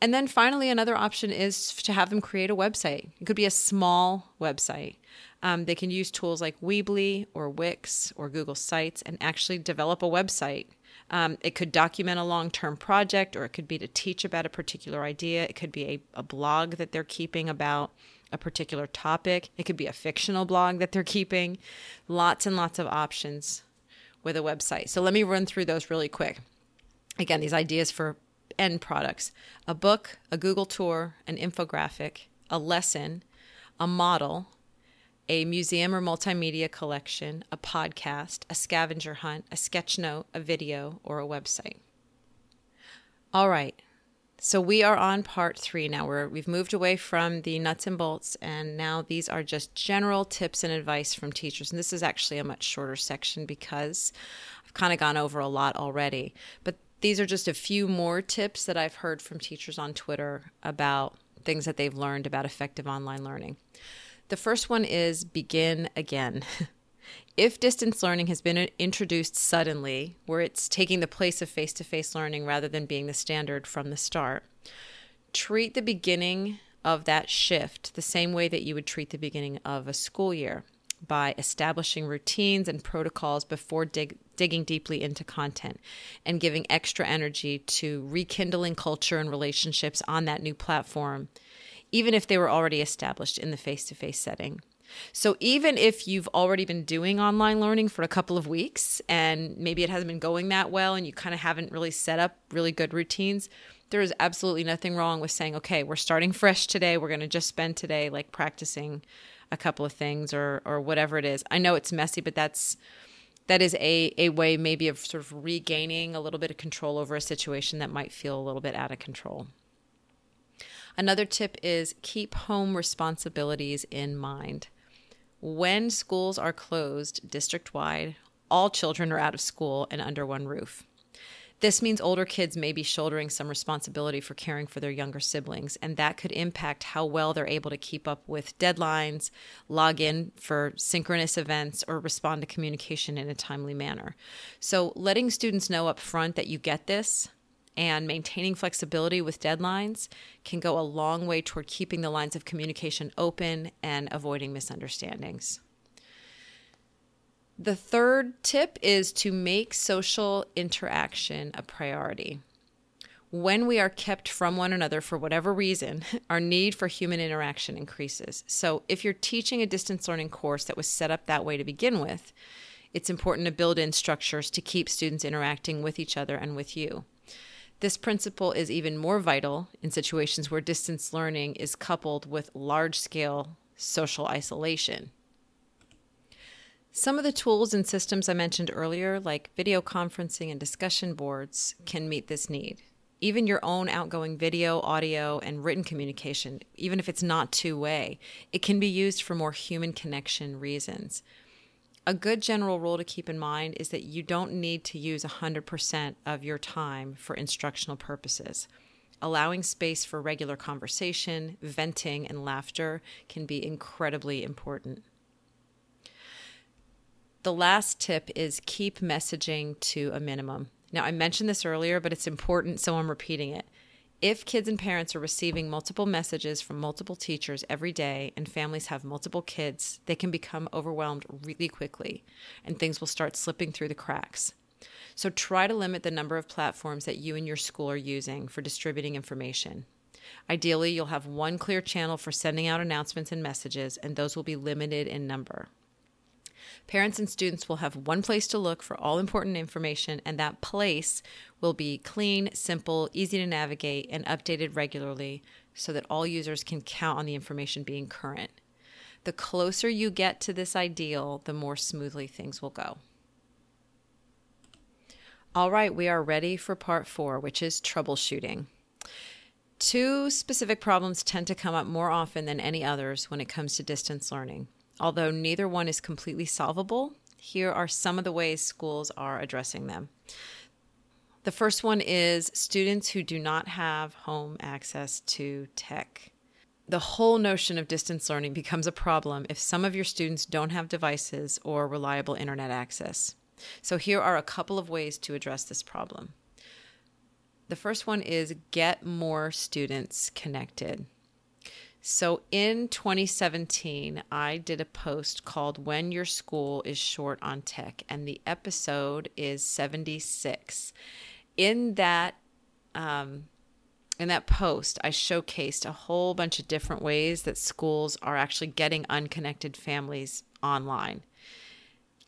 And then finally, another option is to have them create a website. It could be a small website. Um, they can use tools like Weebly or Wix or Google Sites and actually develop a website. Um, it could document a long term project, or it could be to teach about a particular idea. It could be a, a blog that they're keeping about a particular topic. It could be a fictional blog that they're keeping. Lots and lots of options with a website. So let me run through those really quick. Again, these ideas for end products a book, a Google tour, an infographic, a lesson, a model, a museum or multimedia collection, a podcast, a scavenger hunt, a sketch note, a video, or a website. All right. So we are on part three now. We're, we've moved away from the nuts and bolts, and now these are just general tips and advice from teachers. And this is actually a much shorter section because I've kind of gone over a lot already. But these are just a few more tips that I've heard from teachers on Twitter about things that they've learned about effective online learning. The first one is begin again. if distance learning has been introduced suddenly, where it's taking the place of face to face learning rather than being the standard from the start, treat the beginning of that shift the same way that you would treat the beginning of a school year by establishing routines and protocols before dig- digging deeply into content and giving extra energy to rekindling culture and relationships on that new platform, even if they were already established in the face to face setting. So even if you've already been doing online learning for a couple of weeks and maybe it hasn't been going that well and you kind of haven't really set up really good routines, there is absolutely nothing wrong with saying, okay, we're starting fresh today. We're going to just spend today like practicing a couple of things or or whatever it is. I know it's messy, but that's that is a, a way maybe of sort of regaining a little bit of control over a situation that might feel a little bit out of control. Another tip is keep home responsibilities in mind. When schools are closed district wide, all children are out of school and under one roof. This means older kids may be shouldering some responsibility for caring for their younger siblings, and that could impact how well they're able to keep up with deadlines, log in for synchronous events, or respond to communication in a timely manner. So, letting students know up front that you get this and maintaining flexibility with deadlines can go a long way toward keeping the lines of communication open and avoiding misunderstandings. The third tip is to make social interaction a priority. When we are kept from one another for whatever reason, our need for human interaction increases. So, if you're teaching a distance learning course that was set up that way to begin with, it's important to build in structures to keep students interacting with each other and with you. This principle is even more vital in situations where distance learning is coupled with large scale social isolation. Some of the tools and systems I mentioned earlier, like video conferencing and discussion boards, can meet this need. Even your own outgoing video, audio, and written communication, even if it's not two way, it can be used for more human connection reasons. A good general rule to keep in mind is that you don't need to use 100% of your time for instructional purposes. Allowing space for regular conversation, venting, and laughter can be incredibly important. The last tip is keep messaging to a minimum. Now, I mentioned this earlier, but it's important, so I'm repeating it. If kids and parents are receiving multiple messages from multiple teachers every day and families have multiple kids, they can become overwhelmed really quickly and things will start slipping through the cracks. So try to limit the number of platforms that you and your school are using for distributing information. Ideally, you'll have one clear channel for sending out announcements and messages, and those will be limited in number. Parents and students will have one place to look for all important information, and that place will be clean, simple, easy to navigate, and updated regularly so that all users can count on the information being current. The closer you get to this ideal, the more smoothly things will go. All right, we are ready for part four, which is troubleshooting. Two specific problems tend to come up more often than any others when it comes to distance learning. Although neither one is completely solvable, here are some of the ways schools are addressing them. The first one is students who do not have home access to tech. The whole notion of distance learning becomes a problem if some of your students don't have devices or reliable internet access. So, here are a couple of ways to address this problem. The first one is get more students connected. So in 2017, I did a post called When Your School is Short on Tech, and the episode is 76. In that, um, in that post, I showcased a whole bunch of different ways that schools are actually getting unconnected families online,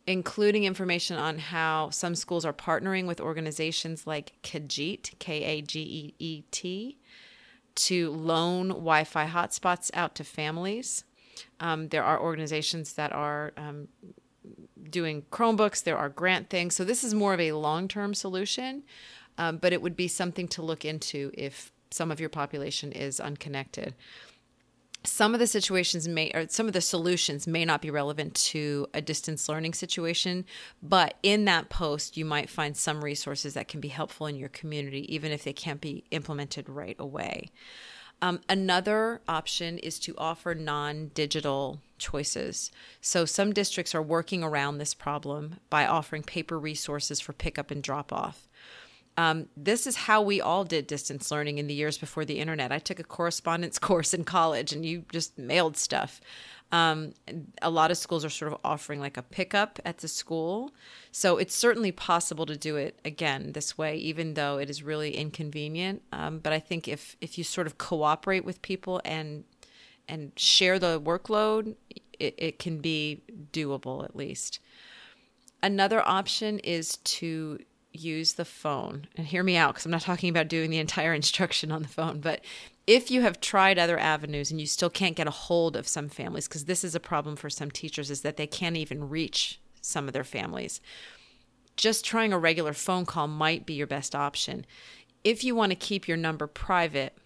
including information on how some schools are partnering with organizations like Kajeet, K A G E E T, to loan Wi Fi hotspots out to families. Um, there are organizations that are um, doing Chromebooks, there are grant things. So, this is more of a long term solution. um, but it would be something to look into if some of your population is unconnected some of the situations may or some of the solutions may not be relevant to a distance learning situation but in that post you might find some resources that can be helpful in your community even if they can't be implemented right away um, another option is to offer non digital choices. So, some districts are working around this problem by offering paper resources for pickup and drop off. Um, this is how we all did distance learning in the years before the internet. I took a correspondence course in college and you just mailed stuff. Um, a lot of schools are sort of offering like a pickup at the school. So it's certainly possible to do it again this way, even though it is really inconvenient. Um, but I think if, if you sort of cooperate with people and and share the workload, it, it can be doable at least. Another option is to use the phone. And hear me out because I'm not talking about doing the entire instruction on the phone, but if you have tried other avenues and you still can't get a hold of some families because this is a problem for some teachers is that they can't even reach some of their families. Just trying a regular phone call might be your best option. If you want to keep your number private,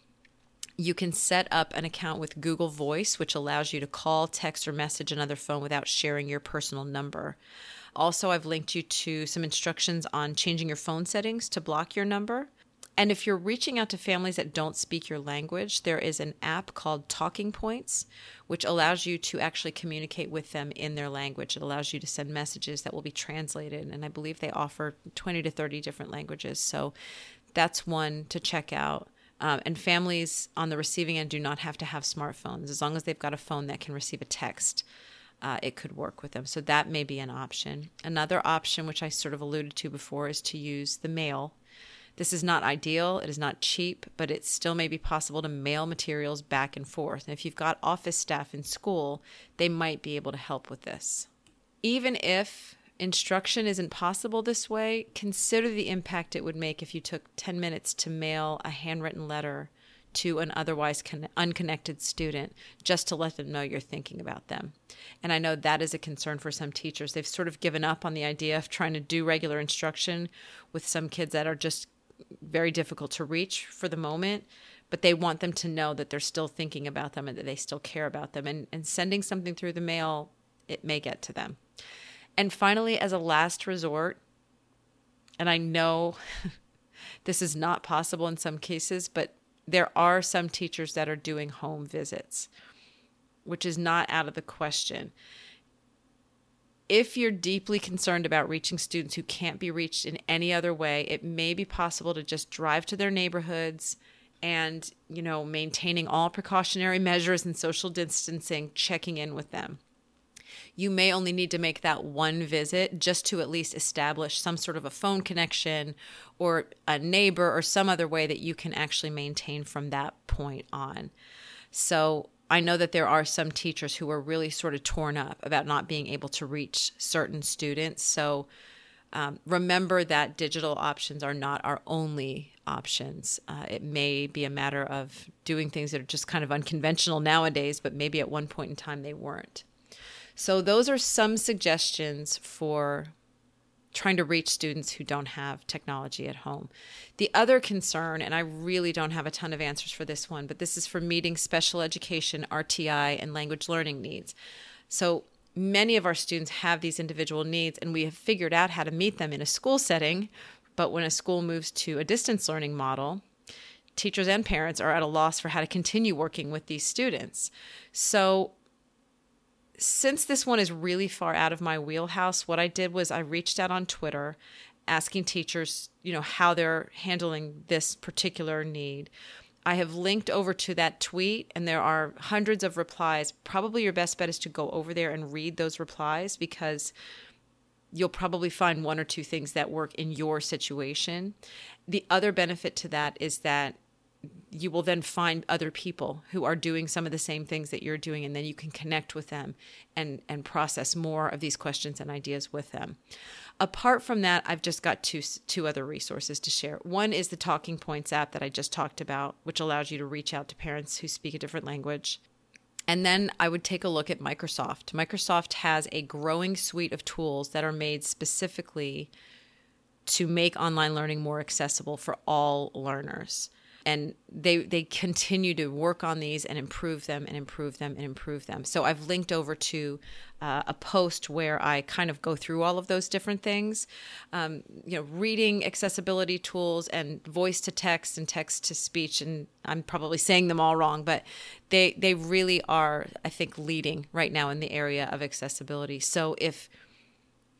you can set up an account with Google Voice, which allows you to call, text, or message another phone without sharing your personal number. Also, I've linked you to some instructions on changing your phone settings to block your number. And if you're reaching out to families that don't speak your language, there is an app called Talking Points, which allows you to actually communicate with them in their language. It allows you to send messages that will be translated. And I believe they offer 20 to 30 different languages. So that's one to check out. Um, and families on the receiving end do not have to have smartphones as long as they've got a phone that can receive a text uh, it could work with them. So that may be an option. Another option, which I sort of alluded to before, is to use the mail. This is not ideal, it is not cheap, but it still may be possible to mail materials back and forth. And if you've got office staff in school, they might be able to help with this. Even if instruction isn't possible this way, consider the impact it would make if you took 10 minutes to mail a handwritten letter to an otherwise con- unconnected student just to let them know you're thinking about them. And I know that is a concern for some teachers. They've sort of given up on the idea of trying to do regular instruction with some kids that are just very difficult to reach for the moment but they want them to know that they're still thinking about them and that they still care about them and, and sending something through the mail it may get to them and finally as a last resort and i know this is not possible in some cases but there are some teachers that are doing home visits, which is not out of the question. If you're deeply concerned about reaching students who can't be reached in any other way, it may be possible to just drive to their neighborhoods and, you know, maintaining all precautionary measures and social distancing, checking in with them you may only need to make that one visit just to at least establish some sort of a phone connection or a neighbor or some other way that you can actually maintain from that point on. So I know that there are some teachers who are really sort of torn up about not being able to reach certain students. So um, remember that digital options are not our only options. Uh, it may be a matter of doing things that are just kind of unconventional nowadays, but maybe at one point in time they weren't. So, those are some suggestions for trying to reach students who don't have technology at home. The other concern, and I really don't have a ton of answers for this one, but this is for meeting special education, RTI, and language learning needs. So, many of our students have these individual needs, and we have figured out how to meet them in a school setting. But when a school moves to a distance learning model, teachers and parents are at a loss for how to continue working with these students. So, since this one is really far out of my wheelhouse, what I did was I reached out on Twitter asking teachers, you know, how they're handling this particular need. I have linked over to that tweet and there are hundreds of replies. Probably your best bet is to go over there and read those replies because you'll probably find one or two things that work in your situation. The other benefit to that is that you will then find other people who are doing some of the same things that you're doing and then you can connect with them and and process more of these questions and ideas with them. Apart from that i've just got two two other resources to share. One is the talking points app that i just talked about which allows you to reach out to parents who speak a different language. And then I would take a look at Microsoft. Microsoft has a growing suite of tools that are made specifically to make online learning more accessible for all learners and they they continue to work on these and improve them and improve them and improve them. So I've linked over to uh, a post where I kind of go through all of those different things, um, you know, reading accessibility tools and voice to text and text to speech, and I'm probably saying them all wrong, but they they really are, I think, leading right now in the area of accessibility. So if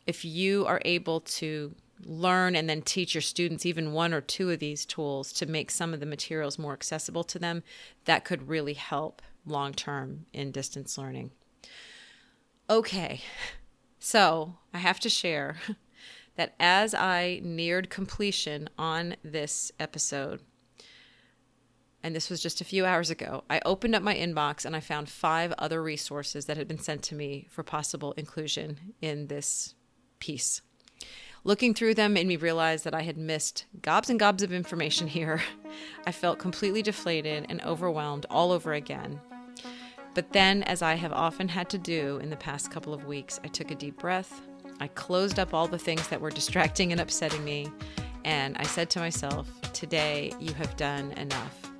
if you are able to learn and then teach your students even one or two of these tools to make some of the materials more accessible to them, that could really help long term in distance learning. Okay, so I have to share that as I neared completion on this episode, and this was just a few hours ago, I opened up my inbox and I found five other resources that had been sent to me for possible inclusion in this piece. Looking through them made me realize that I had missed gobs and gobs of information here. I felt completely deflated and overwhelmed all over again. But then, as I have often had to do in the past couple of weeks, I took a deep breath. I closed up all the things that were distracting and upsetting me, and I said to myself, Today you have done enough.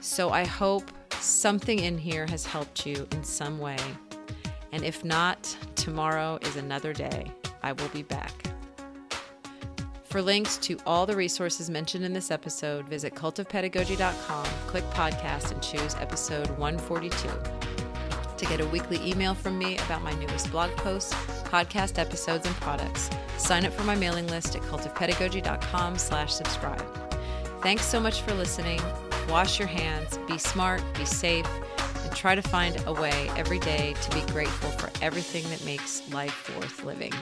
So I hope something in here has helped you in some way. And if not, tomorrow is another day. I will be back. For links to all the resources mentioned in this episode, visit cultofpedagogy.com, click podcast, and choose episode 142. To get a weekly email from me about my newest blog posts, podcast episodes, and products, sign up for my mailing list at cultofpedagogy.com slash subscribe. Thanks so much for listening. Wash your hands, be smart, be safe, and try to find a way every day to be grateful for everything that makes life worth living.